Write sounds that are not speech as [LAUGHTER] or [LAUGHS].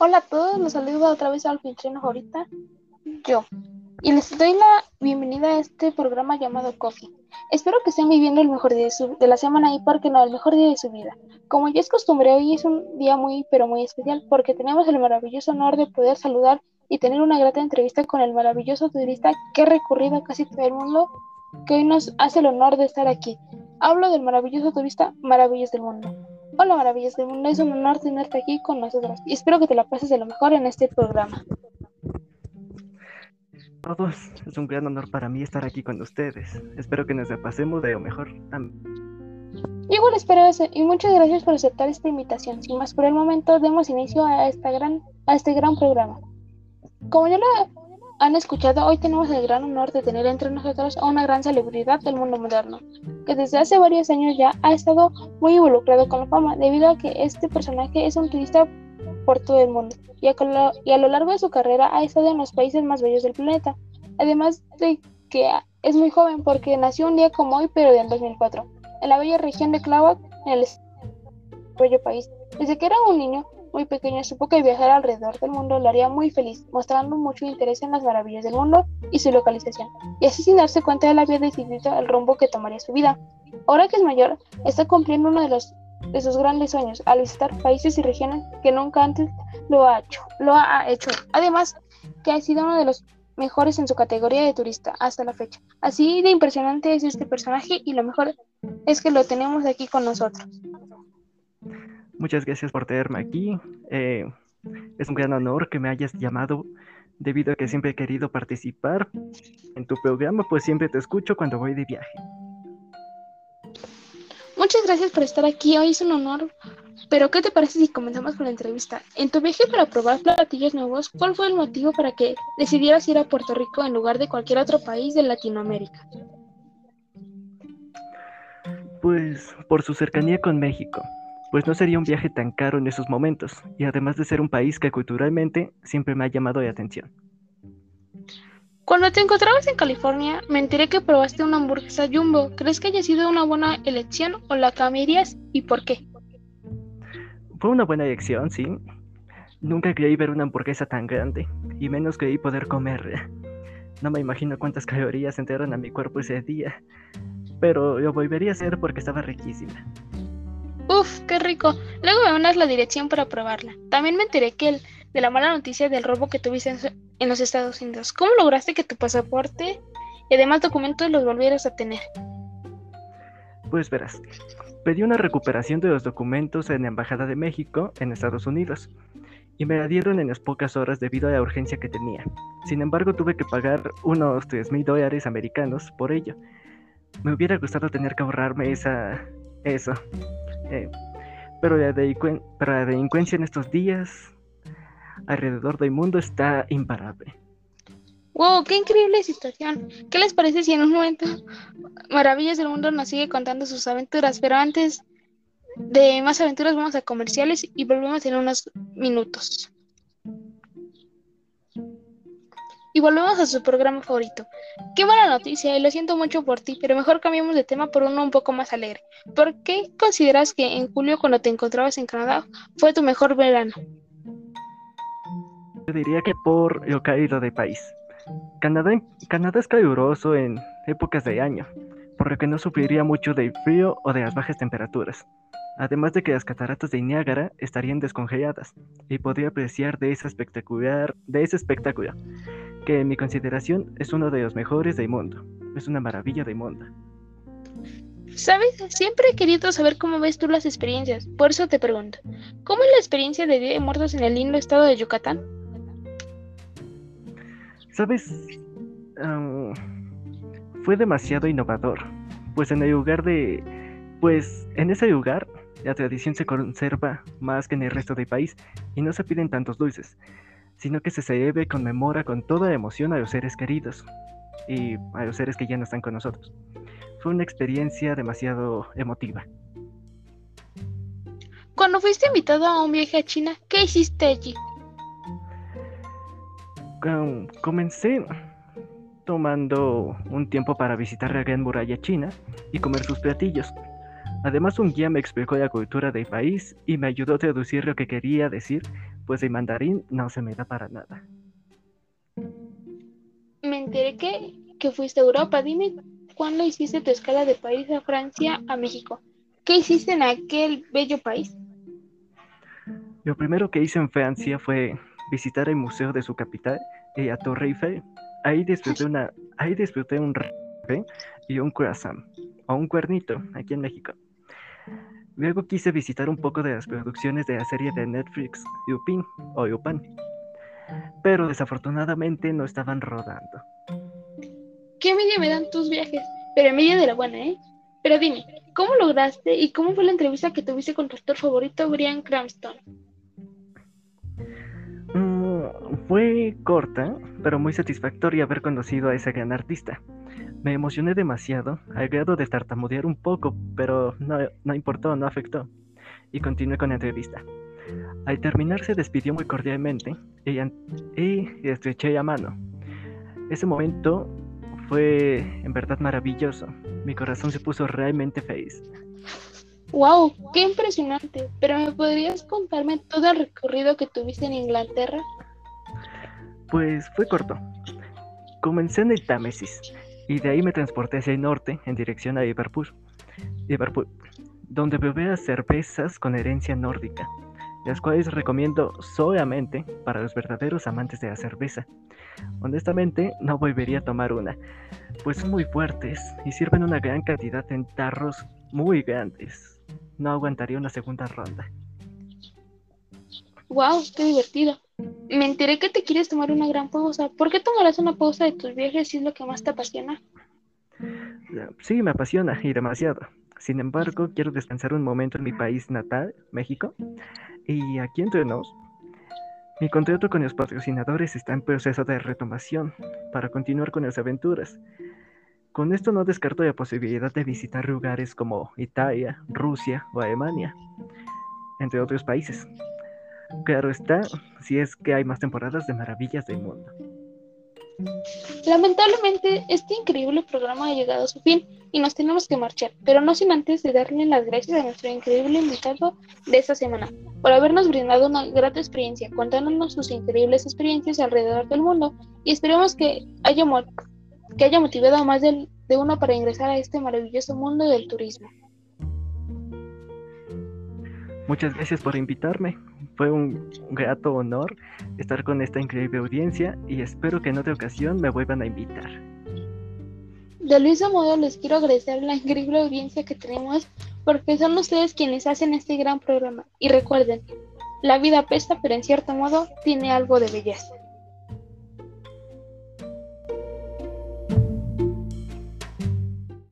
Hola a todos, los saludo otra vez al pinchino ahorita, yo. Y les doy la bienvenida a este programa llamado Coffee. Espero que estén viviendo el mejor día de, de la semana y, por qué no, el mejor día de su vida. Como ya es costumbre, hoy es un día muy, pero muy especial porque tenemos el maravilloso honor de poder saludar y tener una grata entrevista con el maravilloso turista que ha recorrido casi todo el mundo, que hoy nos hace el honor de estar aquí. Hablo del maravilloso turista Maravillas del Mundo. Hola Maravillas del Mundo, es un honor tenerte aquí con nosotros y espero que te la pases de lo mejor en este programa. Todos, es un gran honor para mí estar aquí con ustedes. Espero que nos la pasemos de lo mejor también. igual espero eso y muchas gracias por aceptar esta invitación. Sin más por el momento, demos inicio a, esta gran, a este gran programa. Como ya lo han escuchado, hoy tenemos el gran honor de tener entre nosotros a una gran celebridad del mundo moderno, que desde hace varios años ya ha estado muy involucrado con la fama, debido a que este personaje es un turista por todo el mundo y a, lo largo de su carrera ha estado en los países más bellos del planeta, además de que es muy joven porque nació un día como hoy, pero en 2004, en la bella región de Tláhuac, en el bello país. Desde que era un niño, muy pequeño supo que viajar alrededor del mundo lo haría muy feliz, mostrando mucho interés en las maravillas del mundo y su localización, y así sin darse cuenta él había decidido el rumbo que tomaría su vida. Ahora que es mayor, está cumpliendo uno de sus grandes sueños al visitar países y regiones que nunca antes lo ha hecho. Lo ha hecho. Además, que ha sido uno de los mejores en su categoría de turista hasta la fecha. Así de impresionante es este personaje y lo mejor es que lo tenemos aquí con nosotros. Muchas gracias por tenerme aquí. Eh, es un gran honor que me hayas llamado debido a que siempre he querido participar en tu programa, pues siempre te escucho cuando voy de viaje. Muchas gracias por estar aquí, hoy es un honor. Pero, ¿qué te parece si comenzamos con la entrevista? En tu viaje para probar platillos nuevos, ¿cuál fue el motivo para que decidieras ir a Puerto Rico en lugar de cualquier otro país de Latinoamérica? Pues por su cercanía con México pues no sería un viaje tan caro en esos momentos, y además de ser un país que culturalmente siempre me ha llamado la atención. Cuando te encontrabas en California, me enteré que probaste una hamburguesa Jumbo. ¿Crees que haya sido una buena elección o la cambiarías y por qué? Fue una buena elección, sí. Nunca creí ver una hamburguesa tan grande, y menos creí poder comerla. [LAUGHS] No me imagino cuántas calorías entraron a mi cuerpo ese día, pero lo volvería a hacer porque estaba riquísima. Uf, qué rico. Luego me mandas la dirección para probarla. También me enteré que el, de la mala noticia del robo que tuviste en, los Estados Unidos. ¿Cómo lograste que tu pasaporte y demás documentos los volvieras a tener? Pues verás, pedí una recuperación de los documentos en la Embajada de México en Estados Unidos y me la dieron en las pocas horas debido a la urgencia que tenía. Sin embargo, tuve que pagar unos 3 mil dólares americanos por ello. Me hubiera gustado tener que ahorrarme esa... eso. Eh, pero, la delincuencia en estos días alrededor del mundo está imparable. ¡Wow! ¡Qué increíble situación! ¿Qué les parece si en un momento Maravillas del Mundo nos sigue contando sus aventuras? Pero antes de más aventuras vamos a comerciales y volvemos en unos minutos. Y volvemos a su programa favorito. Qué mala noticia y lo siento mucho por ti, pero mejor cambiemos de tema por uno un poco más alegre. ¿Por qué consideras que en julio cuando te encontrabas en Canadá fue tu mejor verano? Yo diría que por lo caído de país. Canadá, Canadá es caluroso en épocas de año, por lo que no sufriría mucho del frío o de las bajas temperaturas. Además de que las cataratas de Niágara estarían descongeladas y podría apreciar de ese espectacular, de ese espectáculo que en mi consideración es uno de los mejores del mundo. Es una maravilla de mundo. Sabes, siempre he querido saber cómo ves tú las experiencias, por eso te pregunto, ¿cómo es la experiencia de Día de Muertos en el lindo estado de Yucatán? Sabes, fue demasiado innovador, pues en el lugar de, pues en ese lugar la tradición se conserva más que en el resto del país y no se piden tantos dulces sino que se celebra y conmemora con toda emoción a los seres queridos y a los seres que ya no están con nosotros. Fue una experiencia demasiado emotiva. Cuando fuiste invitado a un viaje a China, ¿qué hiciste allí? comencé tomando un tiempo para visitar la Gran Muralla China y comer sus platillos. Además, un guía me explicó la cultura del país y me ayudó a traducir lo que quería decir pues el mandarín no se me da para nada. Me enteré que, que fuiste a Europa. Dime cuándo hiciste tu escala de París a Francia a México. ¿Qué hiciste en aquel bello país? Lo primero que hice en Francia fue visitar el museo de su capital, y a Torre Eiffel. Ahí disfruté, una, ahí disfruté un y un croissant, o un cuernito, aquí en México. Luego quise visitar un poco de las producciones de la serie de Netflix Yupin o Yupan, pero desafortunadamente no estaban rodando. Qué envidia me dan tus viajes, pero envidia de la buena, ¿eh? Pero dime, ¿cómo lograste y cómo fue la entrevista que tuviste con tu actor favorito, Brian Cranston? Fue corta, pero muy satisfactoria haber conocido a ese gran artista. Me emocioné demasiado, al grado de tartamudear un poco, pero no, no importó, no afectó. Y continué con la entrevista. Al terminar se despidió muy cordialmente y, y estreché la mano. Ese momento fue en verdad maravilloso. Mi corazón se puso realmente feliz. ¡Wow! ¡Qué impresionante! Pero ¿me podrías contarme todo el recorrido que tuviste en Inglaterra? Pues fue corto. Comencé en el Támesis y de ahí me transporté hacia el norte en dirección a Liverpool, Liverpool donde bebía cervezas con herencia nórdica, las cuales recomiendo solamente para los verdaderos amantes de la cerveza. Honestamente, no volvería a tomar una, pues son muy fuertes y sirven una gran cantidad en tarros muy grandes. No aguantaría una segunda ronda. ¡Wow! ¡Qué divertido! Me enteré que te quieres tomar una gran pausa. ¿Por qué tomarás una pausa de tus viajes si es lo que más te apasiona? Sí, me apasiona y demasiado. Sin embargo, quiero descansar un momento en mi país natal, México. Y aquí entre nos, mi contrato con los patrocinadores está en proceso de retomación para continuar con las aventuras. Con esto no descarto la posibilidad de visitar lugares como Italia, Rusia o Alemania, entre otros países. Claro está, si es que hay más temporadas de Maravillas del Mundo. Lamentablemente, este increíble programa ha llegado a su fin y nos tenemos que marchar, pero no sin antes de darle las gracias a nuestro increíble invitado de esta semana por habernos brindado una grata experiencia, contándonos sus increíbles experiencias alrededor del mundo y esperemos que haya, que haya motivado a más de uno para ingresar a este maravilloso mundo del turismo. Muchas gracias por invitarme. Fue un grato honor estar con esta increíble audiencia y espero que en otra ocasión me vuelvan a invitar. De mismo modo les quiero agradecer la increíble audiencia que tenemos porque son ustedes quienes hacen este gran programa. Y recuerden, la vida pesta pero en cierto modo tiene algo de belleza.